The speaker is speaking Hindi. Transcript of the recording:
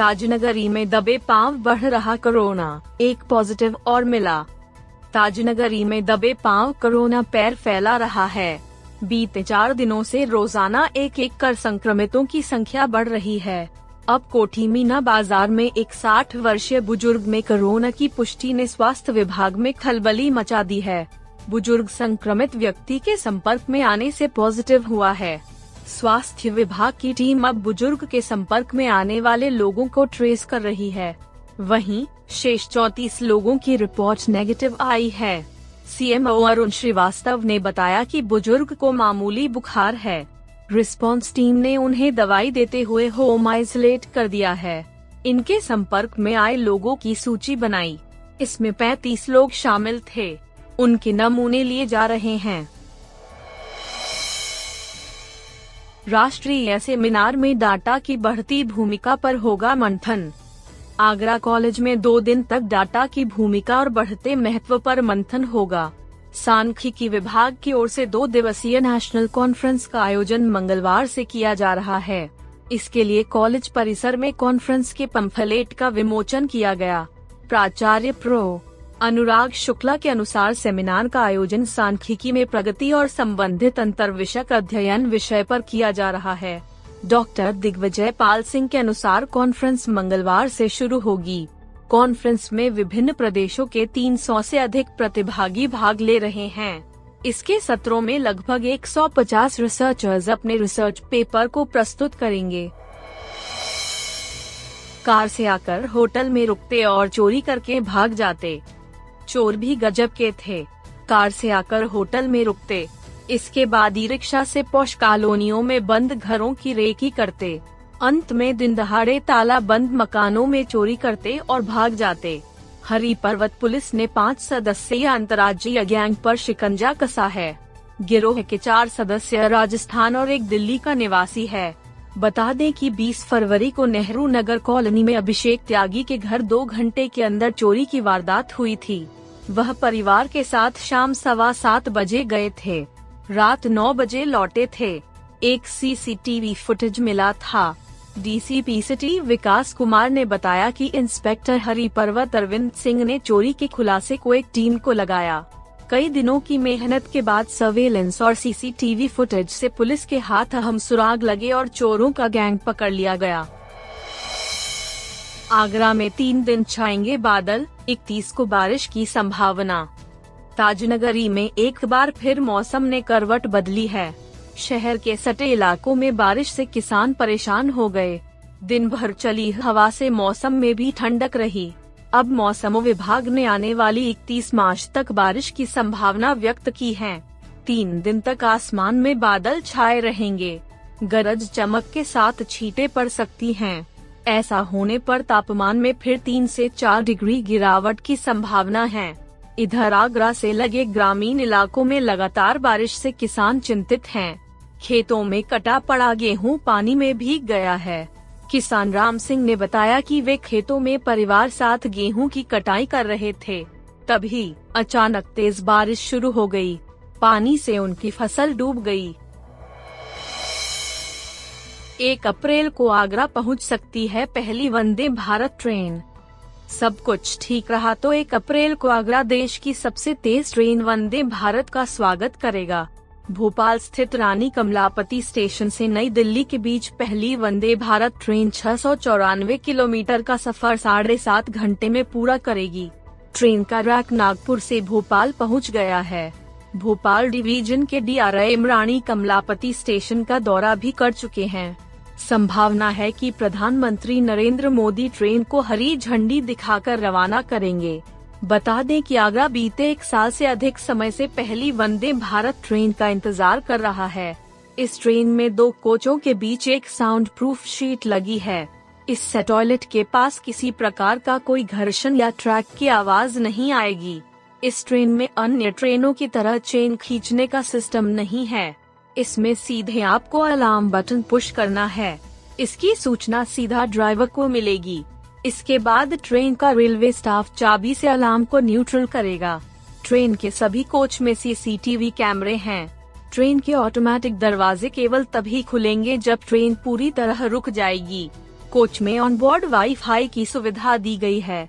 ताजनगरी में दबे पाँव बढ़ रहा कोरोना, एक पॉजिटिव और मिला। ताजनगरी में दबे पाँव कोरोना पैर फैला रहा है। बीते चार दिनों से रोज़ाना एक एक कर संक्रमितों की संख्या बढ़ रही है। अब कोठी मीना बाज़ार में एक 60 वर्षीय बुज़ुर्ग में कोरोना की पुष्टि ने स्वास्थ्य विभाग में खलबली मचा दी है। बुज़ुर्ग संक्रमित व्यक्ति के संपर्क में आने से पॉजिटिव हुआ है। स्वास्थ्य विभाग की टीम अब बुज़ुर्ग के संपर्क में आने वाले लोगों को ट्रेस कर रही है। वहीं, शेष चौतीस लोगों की रिपोर्ट नेगेटिव आई है। सीएमओ अरुण श्रीवास्तव ने बताया कि बुज़ुर्ग को मामूली बुखार है। रिस्पांस टीम ने उन्हें दवाई देते हुए होम आइसोलेट कर दिया है। इनके संपर्क में आए लोगों की सूची बनाई। इसमें 35 लोग शामिल थे। उनके नमूने लिए जा रहे हैं। राष्ट्रीय सेमिनार में डाटा की बढ़ती भूमिका पर होगा मंथन। आगरा कॉलेज में दो दिन तक डाटा की भूमिका और बढ़ते महत्व पर मंथन होगा। सांख्यिकी विभाग की ओर से दो दिवसीय नेशनल कॉन्फ्रेंस का आयोजन मंगलवार से किया जा रहा है। इसके लिए कॉलेज परिसर में कॉन्फ्रेंस के पंफलेट का विमोचन किया गया। प्राचार्य प्रो. अनुराग शुक्ला के अनुसार सेमिनार का आयोजन सांख्यिकी में प्रगति और संबंधित अंतर विषयक अध्ययन विषय पर किया जा रहा है। डॉक्टर दिग्विजय पाल सिंह के अनुसार कॉन्फ्रेंस मंगलवार से शुरू होगी। कॉन्फ्रेंस में विभिन्न प्रदेशों के 300 से अधिक प्रतिभागी भाग ले रहे हैं। इसके सत्रों में लगभग 150 रिसर्चर्स अपने रिसर्च पेपर को प्रस्तुत करेंगे। कार से आकर होटल में रुकते और चोरी करके भाग जाते। चोर भी गजब के थे। कार से आकर होटल में रुकते। इसके बाद ई रिक्शा से पौष कॉलोनियों में बंद घरों की रेकी करते। अंत में दिन दहाड़े ताला बंद मकानों में चोरी करते और भाग जाते। हरी पर्वत पुलिस ने पाँच सदस्यीय अंतर्राज्यीय गैंग पर शिकंजा कसा है। गिरोह के चार सदस्य राजस्थान और एक दिल्ली का निवासी है। बता दें कि 20 फरवरी को नेहरू नगर कॉलोनी में अभिषेक त्यागी के घर दो घंटे के अंदर चोरी की वारदात हुई थी। वह परिवार के साथ शाम सवा सात बजे गए थे। रात नौ बजे लौटे थे। एक सीसीटीवी फुटेज मिला था। डीसीपी सिटी विकास कुमार ने बताया कि इंस्पेक्टर हरि पर्वत अरविंद सिंह ने चोरी के खुलासे को एक टीम को लगाया। कई दिनों की मेहनत के बाद सर्वेलेंस और सीसीटीवी फुटेज से पुलिस के हाथ अहम सुराग लगे और चोरों का गैंग पकड़ लिया गया। आगरा में तीन दिन छाएँगे बादल 31 को बारिश की संभावना। ताजनगरी में एक बार फिर मौसम ने करवट बदली है। शहर के सटे इलाकों में बारिश से किसान परेशान हो गए। दिन भर चली हवा से मौसम में भी ठंडक रही। अब मौसम विभाग ने आने वाली 31 मार्च तक बारिश की संभावना व्यक्त की है। तीन दिन तक आसमान में बादल छाए रहेंगे। गरज चमक के साथ छींटे पड़ सकती हैं। ऐसा होने पर तापमान में फिर तीन से चार डिग्री गिरावट की संभावना है इधर आगरा से लगे ग्रामीण इलाकों में लगातार बारिश से किसान चिंतित हैं। खेतों में कटा पड़ा गेहूँ पानी में भीग गया है किसान राम सिंह ने बताया कि वे खेतों में परिवार साथ गेहूँ की कटाई कर रहे थे तभी अचानक तेज बारिश शुरू हो गई। पानी से उनकी फ़सल डूब गई। एक अप्रैल को आगरा पहुँच सकती है पहली वंदे भारत ट्रेन। सब कुछ ठीक रहा तो एक अप्रैल को आगरा देश की सबसे तेज ट्रेन वंदे भारत का स्वागत करेगा। भोपाल स्थित रानी कमलापति स्टेशन से नई दिल्ली के बीच पहली वंदे भारत ट्रेन छह सौ चौरानवे किलोमीटर का सफ़र साढ़े सात घंटे में पूरा करेगी। ट्रेन का रैक नागपुर से भोपाल पहुँच गया है। भोपाल डिवीज़न के D DRM Rani Kamlapati station का दौरा भी कर चुके हैं। संभावना है कि प्रधानमंत्री नरेंद्र मोदी ट्रेन को हरी झंडी दिखाकर रवाना करेंगे। बता दें कि आगरा बीते एक साल से अधिक समय से पहली वंदे भारत ट्रेन का इंतज़ार कर रहा है। इस ट्रेन में दो कोचों के बीच एक साउंड प्रूफ शीट लगी है। इससे टॉयलेट के पास किसी प्रकार का कोई घर्षण या ट्रैक की आवाज़ नहीं आएगी। इस ट्रेन में अन्य ट्रेनों की तरह चेन खींचने का सिस्टम नहीं है। इसमें सीधे आपको अलार्म बटन पुश करना है। इसकी सूचना सीधा ड्राइवर को मिलेगी। इसके बाद ट्रेन का रेलवे स्टाफ चाबी से अलार्म को न्यूट्रल करेगा। ट्रेन के सभी कोच में सीसीटीवी कैमरे हैं। ट्रेन के ऑटोमेटिक दरवाजे केवल तभी खुलेंगे जब ट्रेन पूरी तरह रुक जाएगी। कोच में ऑन बोर्ड वाईफाई की सुविधा दी गई है।